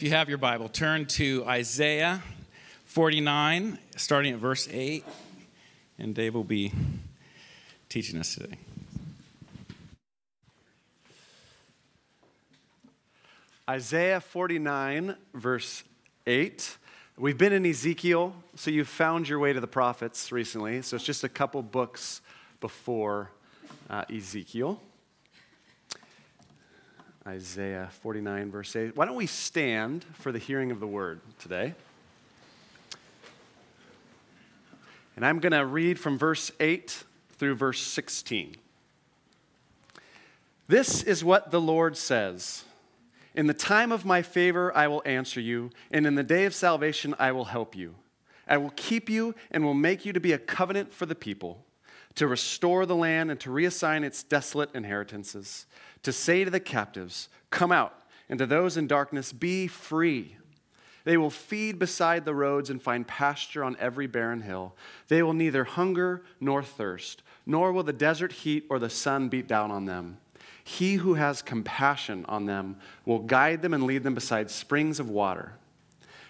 If you have your Bible, turn to Isaiah 49, starting at verse 8, and Dave will be teaching us today. Isaiah 49, verse 8. We've been in Ezekiel, so you've found your way to the prophets recently. So it's just a couple books before uh, Ezekiel. Isaiah 49, verse 8. Why don't we stand for the hearing of the word today? And I'm going to read from verse 8 through verse 16. This is what the Lord says In the time of my favor, I will answer you, and in the day of salvation, I will help you. I will keep you and will make you to be a covenant for the people, to restore the land and to reassign its desolate inheritances to say to the captives, Come out, and to those in darkness, Be free. They will feed beside the roads and find pasture on every barren hill. They will neither hunger nor thirst, nor will the desert heat or the sun beat down on them. He who has compassion on them will guide them and lead them beside springs of water.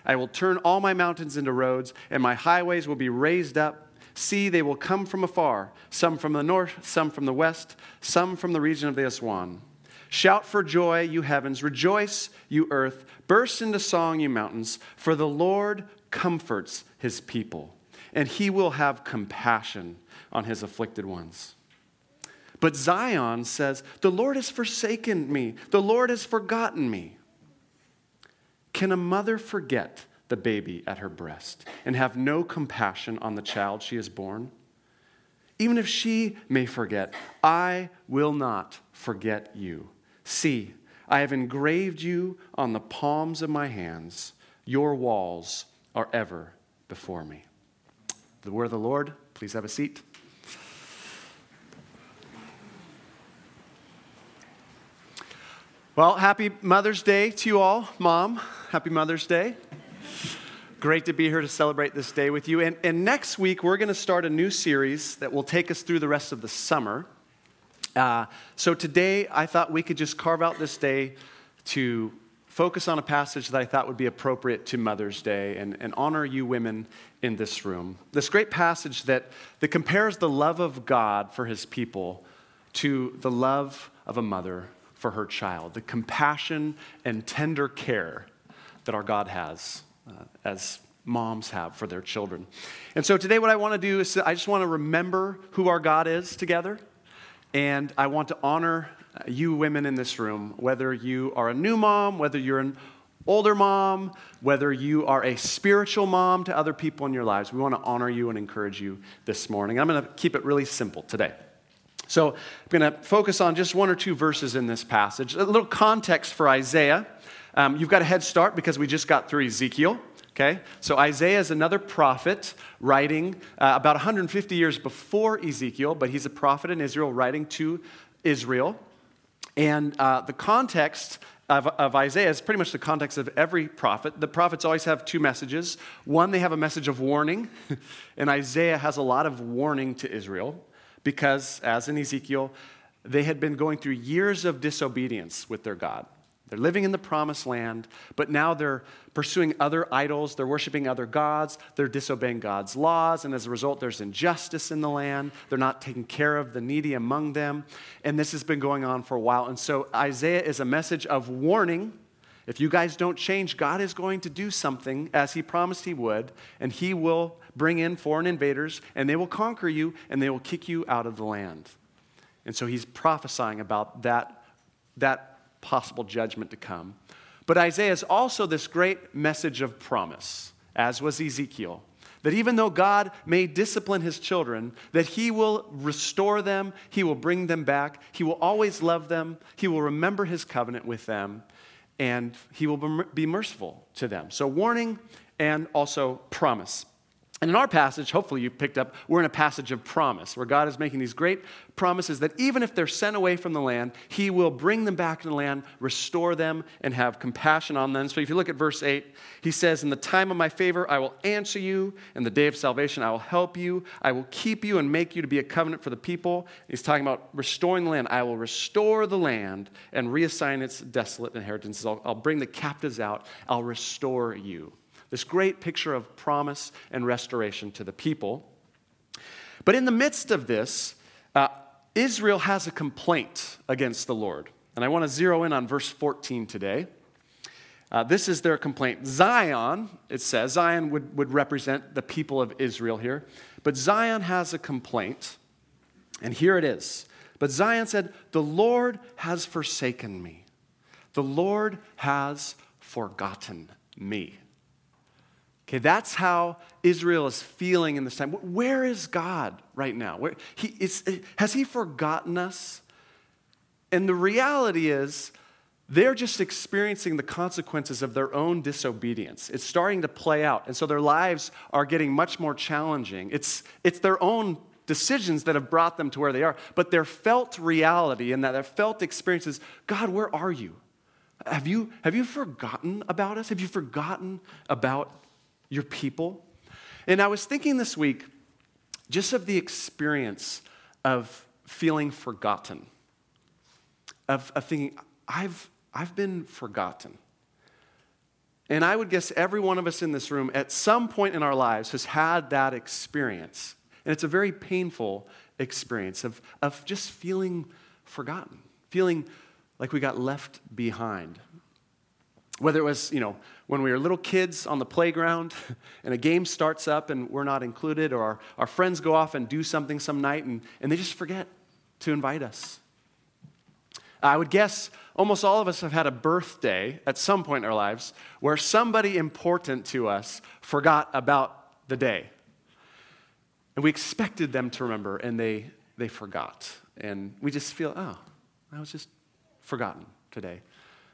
I will turn all my mountains into roads, and my highways will be raised up. See, they will come from afar, some from the north, some from the west, some from the region of the Aswan. Shout for joy, you heavens. Rejoice, you earth. Burst into song, you mountains. For the Lord comforts his people, and he will have compassion on his afflicted ones. But Zion says, The Lord has forsaken me, the Lord has forgotten me. Can a mother forget the baby at her breast and have no compassion on the child she has borne? Even if she may forget, I will not forget you. See, I have engraved you on the palms of my hands. Your walls are ever before me. The word of the Lord, please have a seat. Well, happy Mother's Day to you all, Mom. Happy Mother's Day. Great to be here to celebrate this day with you. And, and next week, we're going to start a new series that will take us through the rest of the summer. Uh, so today, I thought we could just carve out this day to focus on a passage that I thought would be appropriate to Mother's Day and, and honor you women in this room. This great passage that, that compares the love of God for his people to the love of a mother for her child, the compassion and tender care that our God has uh, as moms have for their children. And so today, what I want to do is I just want to remember who our God is together. And I want to honor you women in this room, whether you are a new mom, whether you're an older mom, whether you are a spiritual mom to other people in your lives. We want to honor you and encourage you this morning. I'm going to keep it really simple today. So I'm going to focus on just one or two verses in this passage. A little context for Isaiah. Um, you've got a head start because we just got through Ezekiel. Okay? So Isaiah is another prophet writing uh, about 150 years before Ezekiel, but he's a prophet in Israel writing to Israel. And uh, the context of, of, Isaiah is pretty much the context of every prophet. The prophets always have two messages. One, they have a message of warning, and Isaiah has a lot of warning to Israel because, as in Ezekiel, they had been going through years of disobedience with their God. They're living in the promised land, but now they're pursuing other idols. They're worshiping other gods. They're disobeying God's laws. And as a result, there's injustice in the land. They're not taking care of the needy among them. And this has been going on for a while. And so Isaiah is a message of warning. If you guys don't change, God is going to do something as He promised He would, and He will bring in foreign invaders, and they will conquer you, and they will kick you out of the land. And so He's prophesying about that, that possible judgment to come. But Isaiah is also this great message of promise, as was Ezekiel. That even though God may discipline his children, that he will restore them, he will bring them back, he will always love them, he will remember his covenant with them, and he will be merciful to them. So, warning and also promise. And in our passage, hopefully you picked up, we're in a passage of promise where God is making these great promises that even if they're sent away from the land, He will bring them back to the land, restore them, and have compassion on them. So if you look at verse 8, He says, In the time of my favor, I will answer you. In the day of salvation, I will help you. I will keep you and make you to be a covenant for the people. He's talking about restoring the land. I will restore the land and reassign its desolate inheritances. I'll, I'll bring the captives out. I'll restore you. This great picture of promise and restoration to the people. But in the midst of this, uh, Israel has a complaint against the Lord. And I want to zero in on verse 14 today. Uh, this is their complaint. Zion, it says, Zion would, would represent the people of Israel here. But Zion has a complaint. And here it is. But Zion said, The Lord has forsaken me. The Lord has forgotten me. Okay, that's how Israel is feeling in this time. Where is God right now? Where, he, is, eh, has He forgotten us? And the reality is, they're just experiencing the consequences of their own disobedience. It's starting to play out. And so their lives are getting much more challenging. It's, it's their own decisions that have brought them to where they are. But their felt reality and that their felt experiences God, where are you? Have you, have you forgotten about us? Have you forgotten about your people. And I was thinking this week just of the experience of feeling forgotten, of, of thinking, I've, I've been forgotten. And I would guess every one of us in this room at some point in our lives has had that experience. And it's a very painful experience of, of just feeling forgotten, feeling like we got left behind. Whether it was, you know, when we were little kids on the playground and a game starts up and we're not included, or our, our friends go off and do something some night and, and they just forget to invite us. I would guess almost all of us have had a birthday at some point in our lives where somebody important to us forgot about the day. And we expected them to remember and they, they forgot. And we just feel, oh, I was just forgotten today.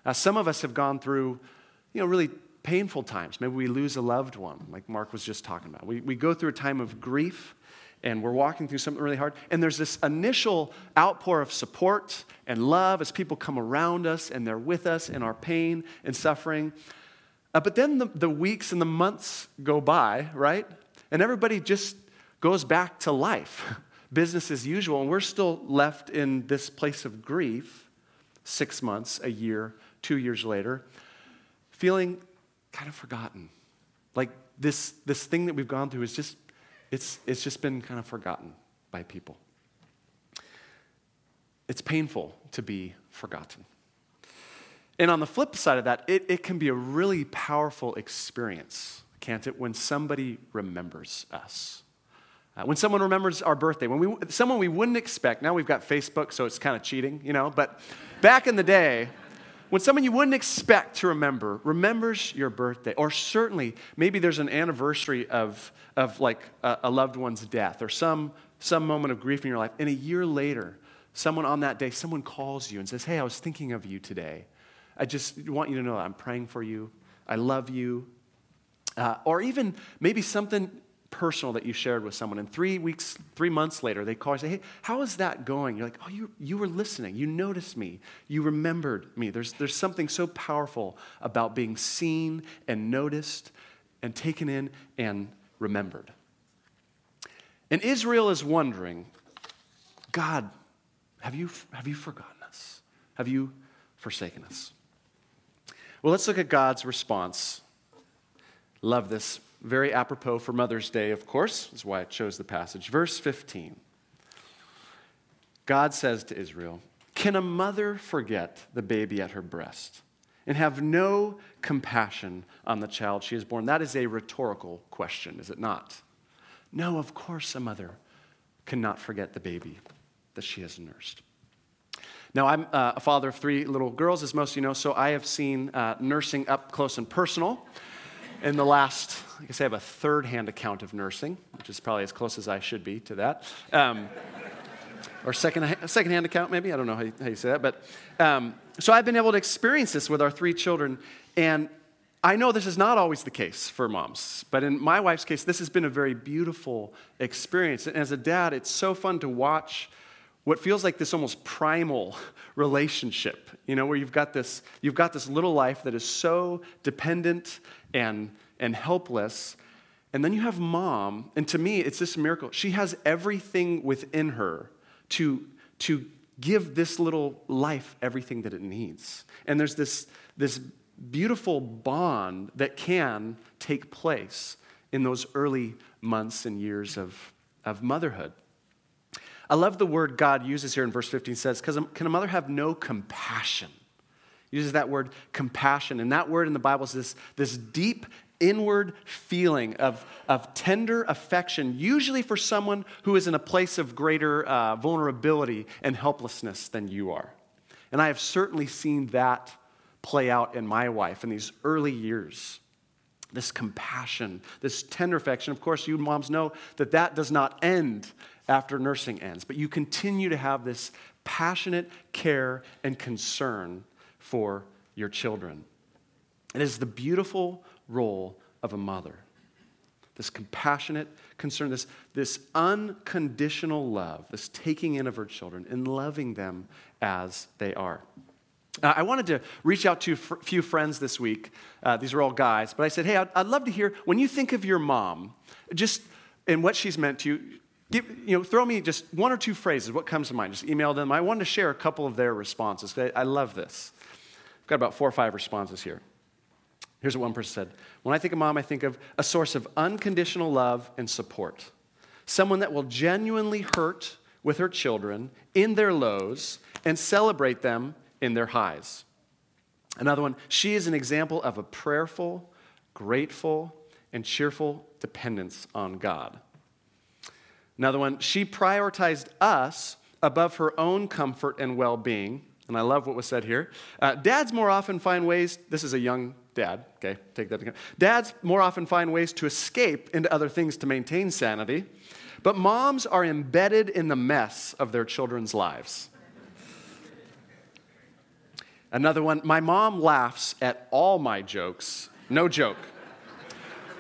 Uh, some of us have gone through, you know, really painful times. Maybe we lose a loved one, like Mark was just talking about. We, we go through a time of grief and we're walking through something really hard. And there's this initial outpour of support and love as people come around us and they're with us in our pain and suffering. Uh, but then the, the weeks and the months go by, right? And everybody just goes back to life, business as usual. And we're still left in this place of grief six months, a year, two years later, feeling kind of forgotten. Like this, this thing that we've gone through is just, it's, it's just been kind of forgotten by people. It's painful to be forgotten. And on the flip side of that, it, it can be a really powerful experience, can't it, when somebody remembers us. Uh, when someone remembers our birthday, when we, someone we wouldn't expect, now we've got Facebook, so it's kind of cheating, you know, but back in the day, when someone you wouldn't expect to remember remembers your birthday, or certainly maybe there's an anniversary of, of like a, a loved one's death or some, some moment of grief in your life, and a year later, someone on that day, someone calls you and says, Hey, I was thinking of you today. I just want you to know I'm praying for you. I love you. Uh, or even maybe something personal that you shared with someone. And three weeks, three months later, they call and say, Hey, how is that going? You're like, Oh, you, you were listening. You noticed me. You remembered me. There's, there's something so powerful about being seen and noticed and taken in and remembered. And Israel is wondering, God, have you, have you forgotten us? Have you forsaken us? Well, let's look at God's response. Love this very apropos for Mother's Day, of course, is why I chose the passage. Verse 15 God says to Israel, Can a mother forget the baby at her breast and have no compassion on the child she has borne? That is a rhetorical question, is it not? No, of course, a mother cannot forget the baby that she has nursed. Now, I'm uh, a father of three little girls, as most of you know, so I have seen uh, nursing up close and personal in the last, I guess I have a third hand account of nursing, which is probably as close as I should be to that. Um, or second, second hand account, maybe. I don't know how you, how you say that. But um, so I've been able to experience this with our three children. And I know this is not always the case for moms, but in my wife's case, this has been a very beautiful experience. And as a dad, it's so fun to watch what feels like this almost primal relationship, you know, where you've got this, you've got this little life that is so dependent and, and helpless. And then you have mom, and to me, it's this miracle. She has everything within her to, to give this little life everything that it needs. And there's this, this beautiful bond that can take place in those early months and years of, of motherhood. I love the word God uses here in verse 15 says, can a mother have no compassion? Uses that word compassion. And that word in the Bible is this, this deep inward feeling of, of tender affection, usually for someone who is in a place of greater uh, vulnerability and helplessness than you are. And I have certainly seen that play out in my wife in these early years. This compassion, this tender affection. Of course, you moms know that that does not end after nursing ends, but you continue to have this passionate care and concern for your children. It is the beautiful role of a mother. This compassionate concern, this, this unconditional love, this taking in of her children and loving them as they are. Uh, I wanted to reach out to a few friends this week. Uh, these are all guys, but I said, hey, I'd, I'd love to hear when you think of your mom, just and what she's meant to you, Give, you know, throw me just one or two phrases. What comes to mind? Just email them. I wanted to share a couple of their responses. I, I love this. I've got about four or five responses here. Here's what one person said When I think of mom, I think of a source of unconditional love and support. Someone that will genuinely hurt with her children in their lows and celebrate them in their highs. Another one, she is an example of a prayerful, grateful, and cheerful dependence on God. Another one, she prioritized us above her own comfort and well being. And I love what was said here. Uh, dads more often find ways, this is a young dad, okay, take that again. Dads more often find ways to escape into other things to maintain sanity, but moms are embedded in the mess of their children's lives. Another one, my mom laughs at all my jokes. No joke.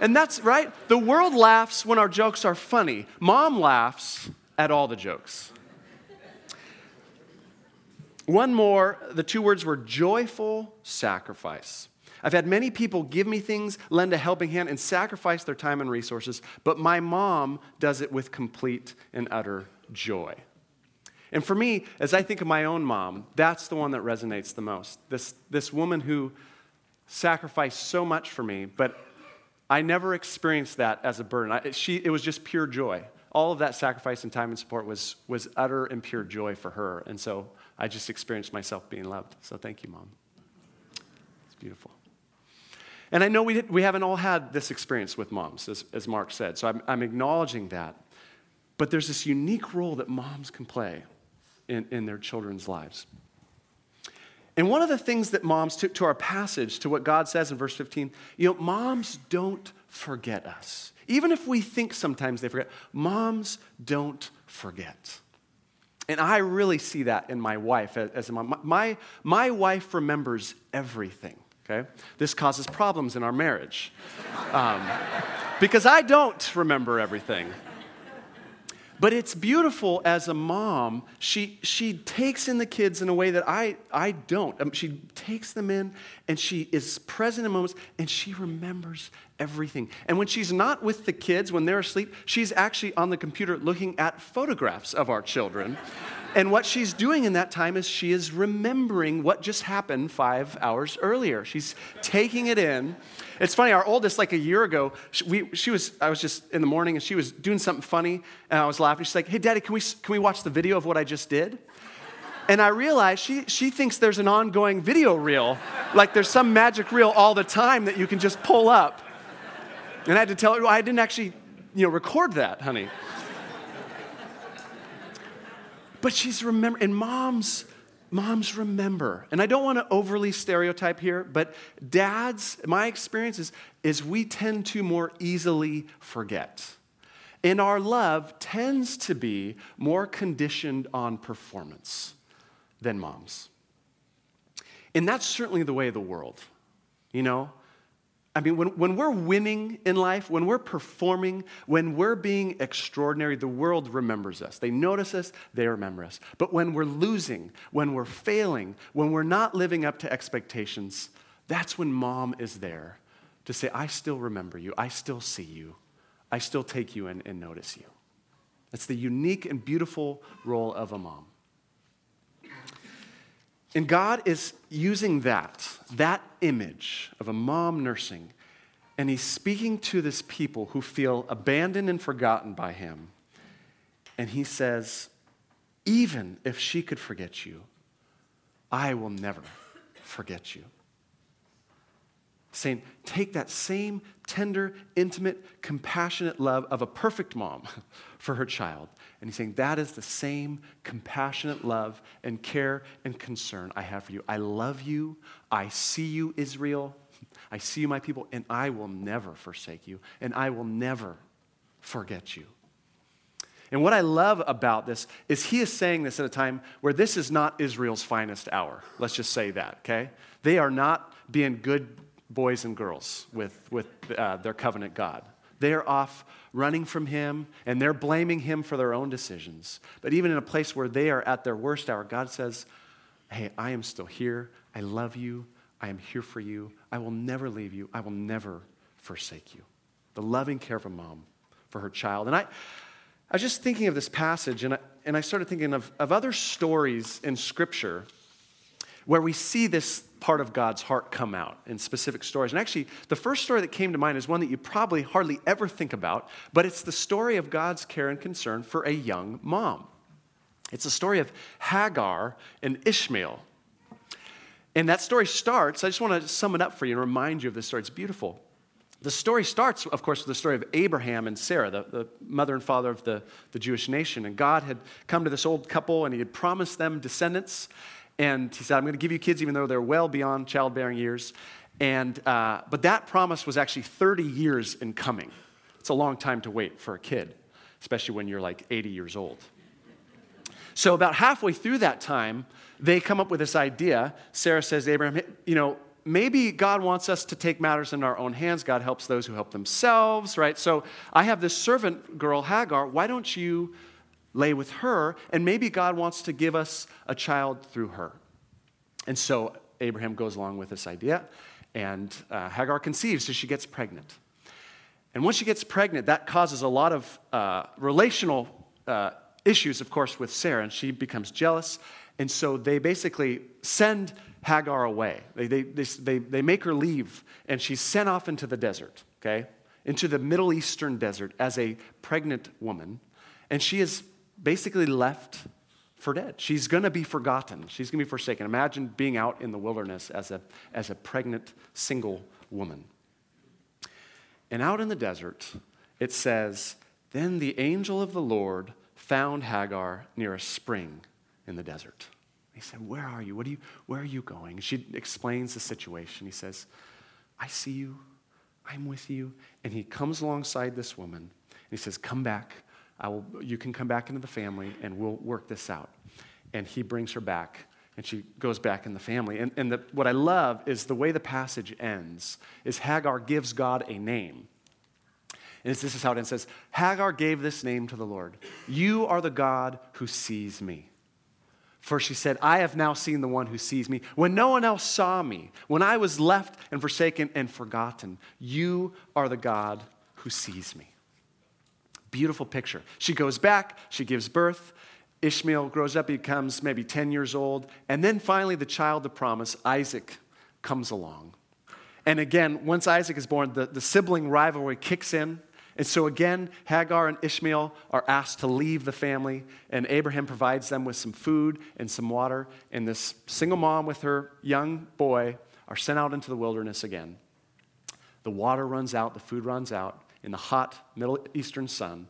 And that's right. The world laughs when our jokes are funny. Mom laughs at all the jokes. One more, the two words were joyful sacrifice. I've had many people give me things, lend a helping hand, and sacrifice their time and resources, but my mom does it with complete and utter joy. And for me, as I think of my own mom, that's the one that resonates the most. This, this woman who sacrificed so much for me, but I never experienced that as a burden. I, she, it was just pure joy. All of that sacrifice and time and support was, was utter and pure joy for her. And so I just experienced myself being loved. So thank you, Mom. It's beautiful. And I know we, we haven't all had this experience with moms, as, as Mark said. So I'm, I'm acknowledging that. But there's this unique role that moms can play in, in their children's lives. And one of the things that moms, took to our passage, to what God says in verse 15, you know, moms don't forget us. Even if we think sometimes they forget, moms don't forget. And I really see that in my wife as a mom. My, my wife remembers everything, okay? This causes problems in our marriage um, because I don't remember everything. But it's beautiful as a mom. She, she takes in the kids in a way that I, I don't. Um, she takes them in and she is present in moments and she remembers everything. And when she's not with the kids, when they're asleep, she's actually on the computer looking at photographs of our children. And what she's doing in that time is she is remembering what just happened five hours earlier. She's taking it in it's funny, our oldest, like a year ago, she, we, she was, I was just in the morning and she was doing something funny and I was laughing. She's like, hey, daddy, can we, can we watch the video of what I just did? And I realized she, she thinks there's an ongoing video reel, like there's some magic reel all the time that you can just pull up. And I had to tell her, well, I didn't actually, you know, record that, honey. But she's remembering, and moms, Moms remember, and I don't want to overly stereotype here, but dads, my experience is, is we tend to more easily forget. And our love tends to be more conditioned on performance than moms. And that's certainly the way of the world. You know, I mean, when, when we're winning in life, when we're performing, when we're being extraordinary, the world remembers us. They notice us, they remember us. But when we're losing, when we're failing, when we're not living up to expectations, that's when mom is there to say, I still remember you, I still see you, I still take you in and notice you. That's the unique and beautiful role of a mom. And God is using that, that image of a mom nursing, and He's speaking to this people who feel abandoned and forgotten by Him. And He says, Even if she could forget you, I will never forget you. Saying, take that same tender, intimate, compassionate love of a perfect mom for her child and he's saying, That is the same compassionate love and care and concern I have for you. I love you. I see you, Israel. I see you, my people, and I will never forsake you, and I will never forget you. And what I love about this is he is saying this at a time where this is not Israel's finest hour. Let's just say that, okay? They are not being good boys and girls with, with uh, their covenant God. They are off running from Him and they're blaming Him for their own decisions. But even in a place where they are at their worst hour, God says, Hey, I am still here. I love you. I am here for you. I will never leave you. I will never forsake you. The loving care of a mom for her child. And I, I was just thinking of this passage and I, and I started thinking of, of other stories in Scripture where we see this part of God's heart come out in specific stories. And actually, the first story that came to mind is one that you probably hardly ever think about, but it's the story of God's care and concern for a young mom. It's a story of Hagar and Ishmael. And that story starts, I just want to sum it up for you and remind you of this story. It's beautiful. The story starts, of course, with the story of Abraham and Sarah, the, the mother and father of the, the Jewish nation. And God had come to this old couple and he had promised them descendants. And he said, I'm going to give you kids even though they're well beyond childbearing years. And, uh, but that promise was actually 30 years in coming. It's a long time to wait for a kid, especially when you're like 80 years old. So, about halfway through that time, they come up with this idea. Sarah says, to Abraham, you know, maybe God wants us to take matters in our own hands. God helps those who help themselves, right? So, I have this servant girl, Hagar. Why don't you lay with her, and maybe God wants to give us a child through her. And so Abraham goes along with this idea, and uh, Hagar conceives, so she gets pregnant. And once she gets pregnant, that causes a lot of uh, relational uh, issues, of course, with Sarah, and she becomes jealous. And so they basically send Hagar away. They, they, they, they make her leave, and she's sent off into the desert, okay? Into the Middle Eastern desert as a pregnant woman. And she is basically left for dead. She's going to be forgotten. She's going to be forsaken. Imagine being out in the wilderness as a, as a pregnant single woman. And out in the desert, it says, Then the angel of the Lord found Hagar near a spring in the desert. He said, Where are you? What are you where are you going? She explains the situation. He says, I see you. I'm with you. And he comes alongside this woman. And he says, Come back. I will, you can come back into the family and we'll work this out. And he brings her back and she goes back in the family. And, and the, what I love is the way the passage ends is Hagar gives God a name. And this is how it ends. It says, Hagar gave this name to the Lord. You are the God who sees me. For she said, I have now seen the one who sees me. When no one else saw me, when I was left and forsaken and forgotten, you are the God who sees me. Beautiful picture. She goes back, she gives birth. Ishmael grows up, he becomes maybe 10 years old. And then finally, the child of promise, Isaac, comes along. And again, once Isaac is born, the, the sibling rivalry kicks in. And so again, Hagar and Ishmael are asked to leave the family, and Abraham provides them with some food and some water. And this single mom with her young boy are sent out into the wilderness again. The water runs out, the food runs out in the hot Middle Eastern sun.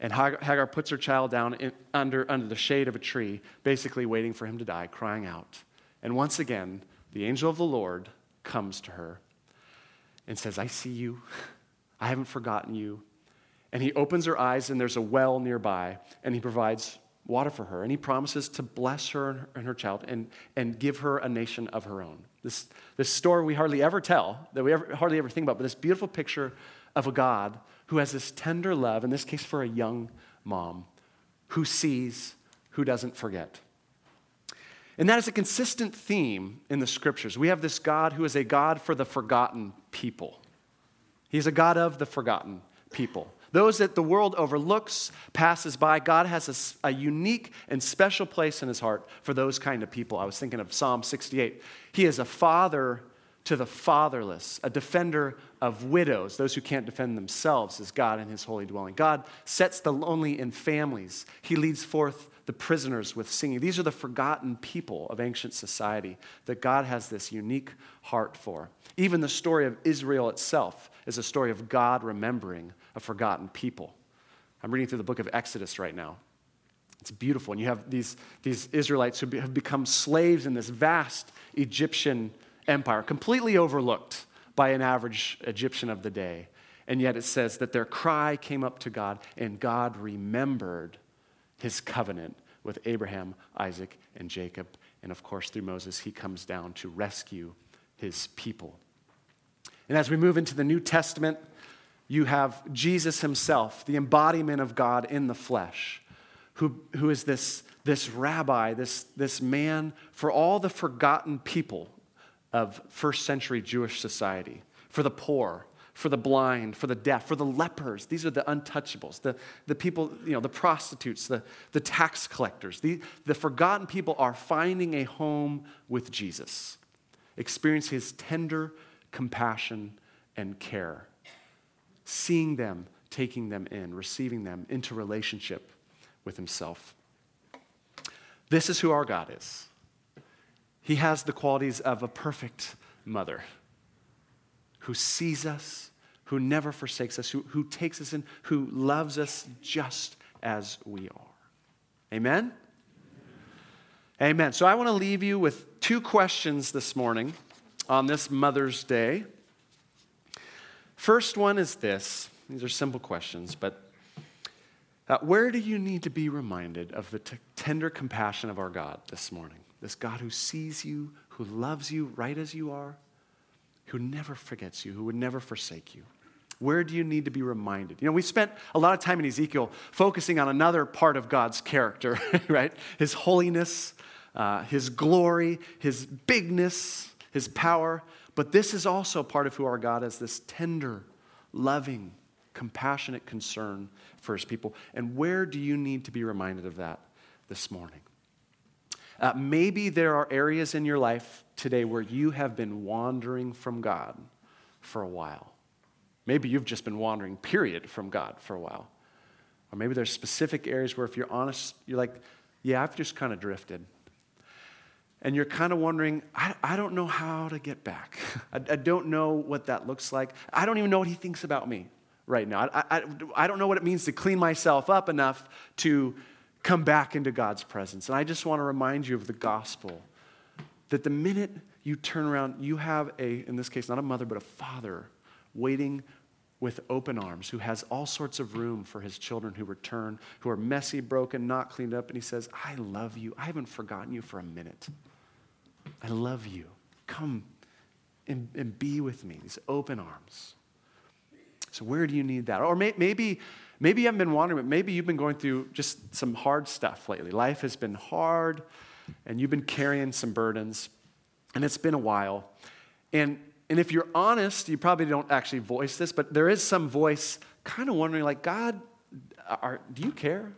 And Hagar puts her child down in, under, under the shade of a tree, basically waiting for him to die, crying out. And once again, the angel of the Lord comes to her and says, I see you. I haven't forgotten you. And he opens her eyes, and there's a well nearby, and he provides water for her. And he promises to bless her and her child and, and give her a nation of her own. This, this story we hardly ever tell, that we ever, hardly ever think about, but this beautiful picture of a God who has this tender love, in this case for a young mom, who sees, who doesn't forget. And that is a consistent theme in the scriptures. We have this God who is a God for the forgotten people. He's a God of the forgotten people. Those that the world overlooks, passes by, God has a, a, unique and special place in his heart for those kind of people. I was thinking of Psalm 68. He is a father to the fatherless, a defender of widows, those who can't defend themselves, is God in his holy dwelling. God sets the lonely in families. He leads forth the prisoners with singing. These are the forgotten people of ancient society that God has this unique heart for. Even the story of Israel itself is a story of God remembering a forgotten people. I'm reading through the book of Exodus right now. It's beautiful. And you have these, these Israelites who have become slaves in this vast Egyptian empire, completely overlooked by an average Egyptian of the day. And yet it says that their cry came up to God, and God remembered his covenant with Abraham, Isaac, and Jacob. And of course, through Moses, he comes down to rescue his people. And as we move into the New Testament, you have Jesus himself, the embodiment of God in the flesh, who, who is this, this rabbi, this, this man for all the forgotten people of first century Jewish society, for the poor, for the blind, for the deaf, for the lepers. These are the untouchables, the, the people, you know, the prostitutes, the, the tax collectors. The, the forgotten people are finding a home with Jesus, experiencing his tender compassion and care, seeing them, taking them in, receiving them into relationship with himself. This is who our God is. He has the qualities of a perfect mother who sees us, who never forsakes us, who, who takes us in, who loves us just as we are. Amen? Amen. So I want to leave you with two questions this morning on this Mother's Day. First one is this these are simple questions, but uh, where do you need to be reminded of the t- tender compassion of our God this morning? This God who sees you, who loves you right as you are, who never forgets you, who would never forsake you. Where do you need to be reminded? You know, we spent a lot of time in Ezekiel focusing on another part of God's character, right? His holiness, uh, His glory, His bigness, His power. But this is also part of who our God is this tender, loving, compassionate concern for His people. And where do you need to be reminded of that this morning? Uh, maybe there are areas in your life today where you have been wandering from God for a while. Maybe you've just been wandering, period, from God for a while. Or maybe there's specific areas where, if you're honest, you're like, yeah, I've just kind of drifted. And you're kind of wondering, I, I don't know how to get back. I, I, don't know what that looks like. I don't even know what he thinks about me right now. I, I, I don't know what it means to clean myself up enough to come back into God's presence. And I just want to remind you of the gospel that the minute you turn around, you have a, in this case, not a mother, but a father waiting with open arms who has all sorts of room for his children who return, who are messy, broken, not cleaned up. And he says, I love you. I haven't forgotten you for a minute. I love you. Come and, and be with me. These open arms. So, where do you need that? Or may, maybe Maybe you haven't been wandering, but maybe you've been going through just some hard stuff lately. Life has been hard, and you've been carrying some burdens, and it's been a while. And, and if you're honest, you probably don't actually voice this, but there is some voice kind of wondering, like, God, are, do you care?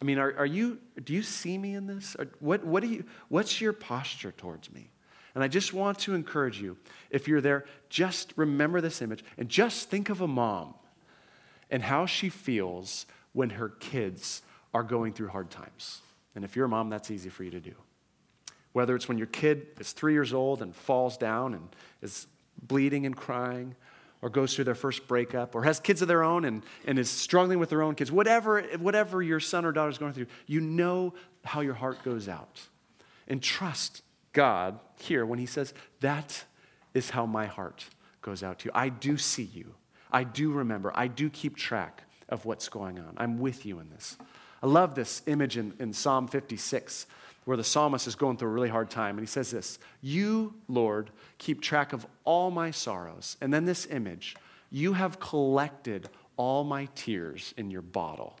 I mean, are, are you, do you see me in this? Or what, what do you, what's your posture towards me? And I just want to encourage you, if you're there, just remember this image and just think of a mom and how she feels when her kids are going through hard times. And if you're a mom, that's easy for you to do. Whether it's when your kid is three years old and falls down and is bleeding and crying, or goes through their first breakup, or has kids of their own and, and is struggling with their own kids, whatever, whatever your son or daughter is going through, you know how your heart goes out. And trust God here when He says, That is how my heart goes out to you. I do see you. I do remember, I do keep track of what's going on. I'm with you in this. I love this image in, in Psalm 56 where the psalmist is going through a really hard time. And he says this You, Lord, keep track of all my sorrows. And then this image you have collected all my tears in your bottle.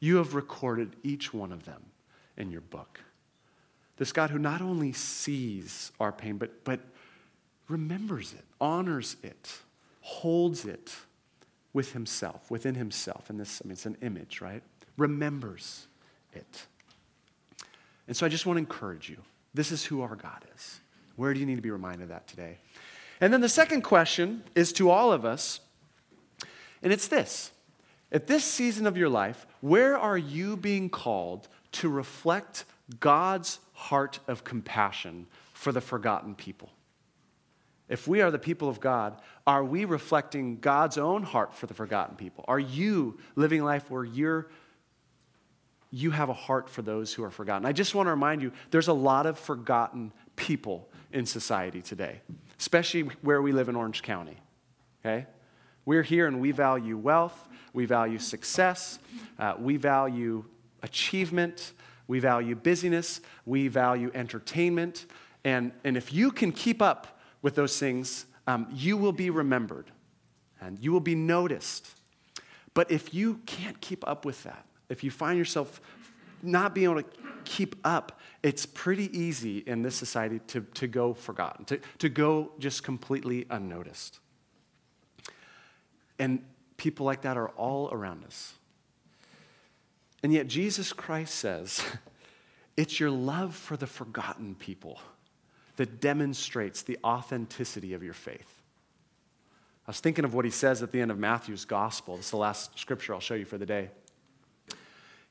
You have recorded each one of them in your book. This God who not only sees our pain, but, but remembers it, honors it, holds it with himself, within himself. And this, I mean, it's an image, right? Remembers it. And so I just want to encourage you. This is who our God is. Where do you need to be reminded of that today? And then the second question is to all of us, and it's this. At this season of your life, where are you being called to reflect God's heart of compassion for the forgotten people? If we are the people of God, are we reflecting God's own heart for the forgotten people? Are you living life where you're you have a heart for those who are forgotten. I just want to remind you there's a lot of forgotten people in society today, especially where we live in Orange County. Okay? We're here and we value wealth, we value success, uh, we value achievement, we value busyness, we value entertainment. And, and if you can keep up with those things, um, you will be remembered and you will be noticed. But if you can't keep up with that, if you find yourself not being able to keep up, it's pretty easy in this society to, to go forgotten, to, to go just completely unnoticed. And people like that are all around us. And yet, Jesus Christ says, it's your love for the forgotten people that demonstrates the authenticity of your faith. I was thinking of what he says at the end of Matthew's gospel. This is the last scripture I'll show you for the day.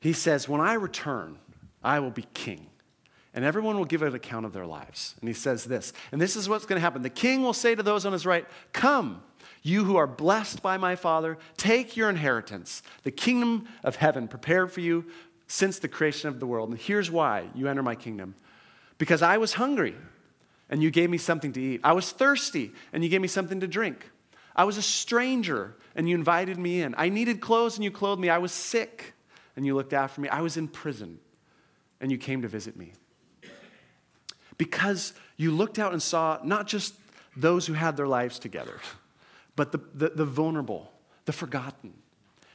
He says, When I return, I will be king, and everyone will give an account of their lives. And he says this, and this is what's going to happen. The king will say to those on his right, Come, you who are blessed by my Father, take your inheritance, the kingdom of heaven prepared for you since the creation of the world. And here's why you enter my kingdom because I was hungry, and you gave me something to eat. I was thirsty, and you gave me something to drink. I was a stranger, and you invited me in. I needed clothes, and you clothed me. I was sick and you looked after me. I was in prison and you came to visit me. Because you looked out and saw not just those who had their lives together, but the, the, the vulnerable, the forgotten.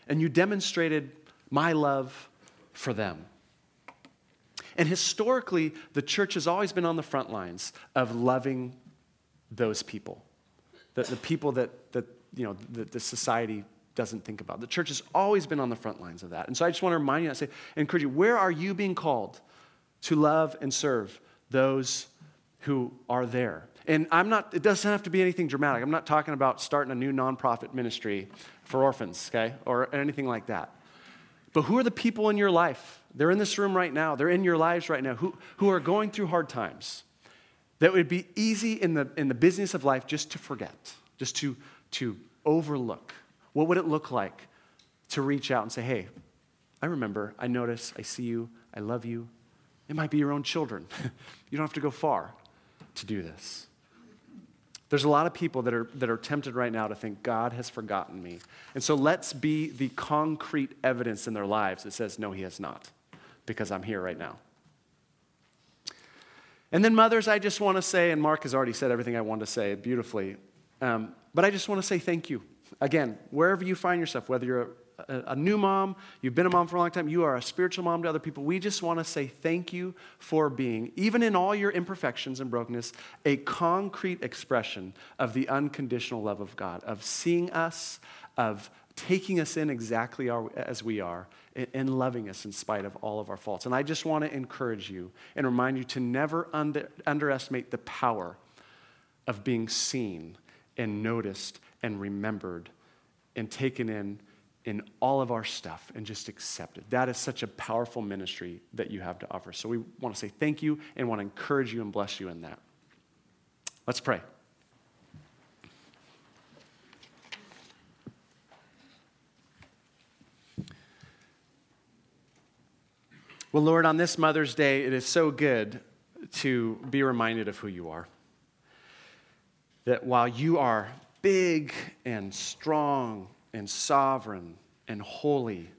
And you demonstrated my love for them. And historically, the church has always been on the front lines of loving those people, the, the people that, that you know, the, the society doesn't think about. The church has always been on the front lines of that. And so I just want to remind you, I say, encourage you, where are you being called to love and serve those who are there? And I'm not, it doesn't have to be anything dramatic. I'm not talking about starting a new nonprofit ministry for orphans, okay, or anything like that. But who are the people in your life? They're in this room right now, they're in your lives right now, who, who are going through hard times. That would be easy in the, in the business of life just to forget, just to, to overlook. What would it look like to reach out and say, hey, I remember, I notice, I see you, I love you? It might be your own children. you don't have to go far to do this. There's a lot of people that are, that are tempted right now to think God has forgotten me. And so let's be the concrete evidence in their lives that says, no, he has not, because I'm here right now. And then, mothers, I just want to say, and Mark has already said everything I want to say beautifully, um, but I just want to say thank you. Again, wherever you find yourself, whether you're a, a, new mom, you've been a mom for a long time, you are a spiritual mom to other people, we just want to say thank you for being, even in all your imperfections and brokenness, a concrete expression of the unconditional love of God, of seeing us, of taking us in exactly as we are, and loving us in spite of all of our faults. And I just want to encourage you and remind you to never under, underestimate the power of being seen and noticed and remembered and taken in in all of our stuff and just accept it. That is such a powerful ministry that you have to offer. So we want to say thank you and want to encourage you and bless you in that. Let's pray. Well, Lord, on this Mother's Day, it is so good to be reminded of who you are. That while you are big and strong and sovereign and holy,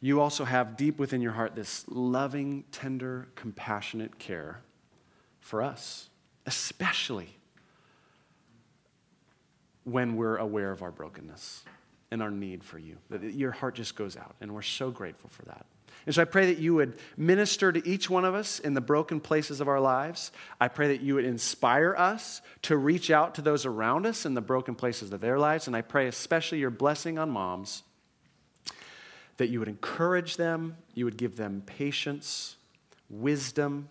you also have deep within your heart this loving, tender, compassionate care for us, especially when we're aware of our brokenness and our need for you. Your heart just goes out, and we're so grateful for that. And so I pray that you would minister to each one of us in the broken places of our lives. I pray that you would inspire us to reach out to those around us in the broken places of their lives. And I pray especially your blessing on moms, that you would encourage them, you would give them patience, wisdom,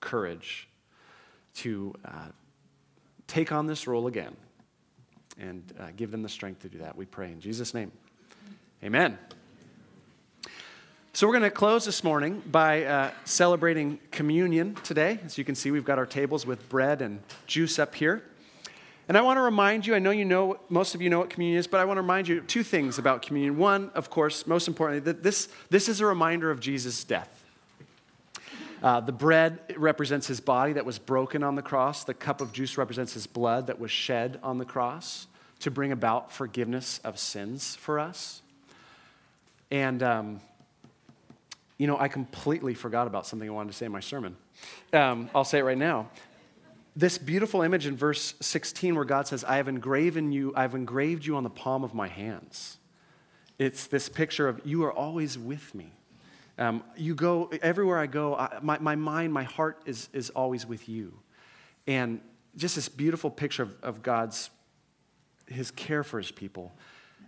courage to uh, take on this role again and uh, give them the strength to do that. We pray in Jesus' name. Amen. So, we're going to close this morning by uh, celebrating communion today. As you can see, we've got our tables with bread and juice up here. And I want to remind you, I know you know, most of you know what communion is, but I want to remind you two things about communion. One, of course, most importantly, that this, this is a reminder of Jesus' death. Uh, the bread represents his body that was broken on the cross. The cup of juice represents his blood that was shed on the cross to bring about forgiveness of sins for us. And um, you know, I completely forgot about something I wanted to say in my sermon. Um, I'll say it right now. This beautiful image in verse 16 where God says, I have engraven you, I've engraved you on the palm of my hands. It's this picture of you are always with me. Um, you go, everywhere I go, I, my, my mind, my heart is, is always with you. And just this beautiful picture of, of God's, his care for his people.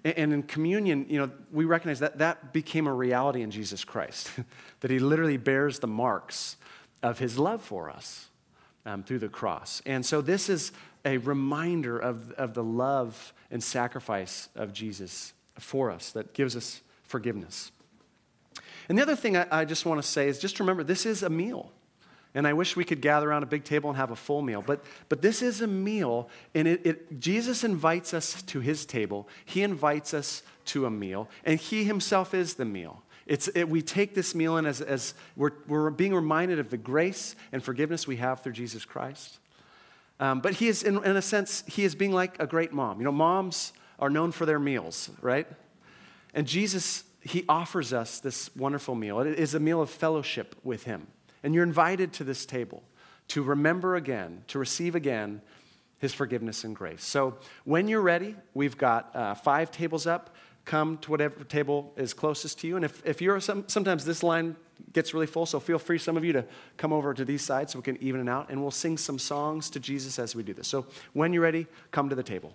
And in communion, you know, we recognize that that became a reality in Jesus Christ, that he literally bears the marks of his love for us um, through the cross. And so this is a reminder of, of the love and sacrifice of Jesus for us that gives us forgiveness. And the other thing I, I just want to say is just remember this is a meal. And I wish we could gather around a big table and have a full meal. But, but this is a meal, and it, it, Jesus invites us to his table. He invites us to a meal, and he himself is the meal. It's, it, we take this meal in as, as we're, we're being reminded of the grace and forgiveness we have through Jesus Christ. Um, but he is, in, in a sense, he is being like a great mom. You know, moms are known for their meals, right? And Jesus, he offers us this wonderful meal. It is a meal of fellowship with him. And you're invited to this table to remember again, to receive again his forgiveness and grace. So when you're ready, we've got uh, five tables up. Come to whatever table is closest to you. And if, if you're some, sometimes this line gets really full, so feel free, some of you, to come over to these sides so we can even it out. And we'll sing some songs to Jesus as we do this. So when you're ready, come to the table.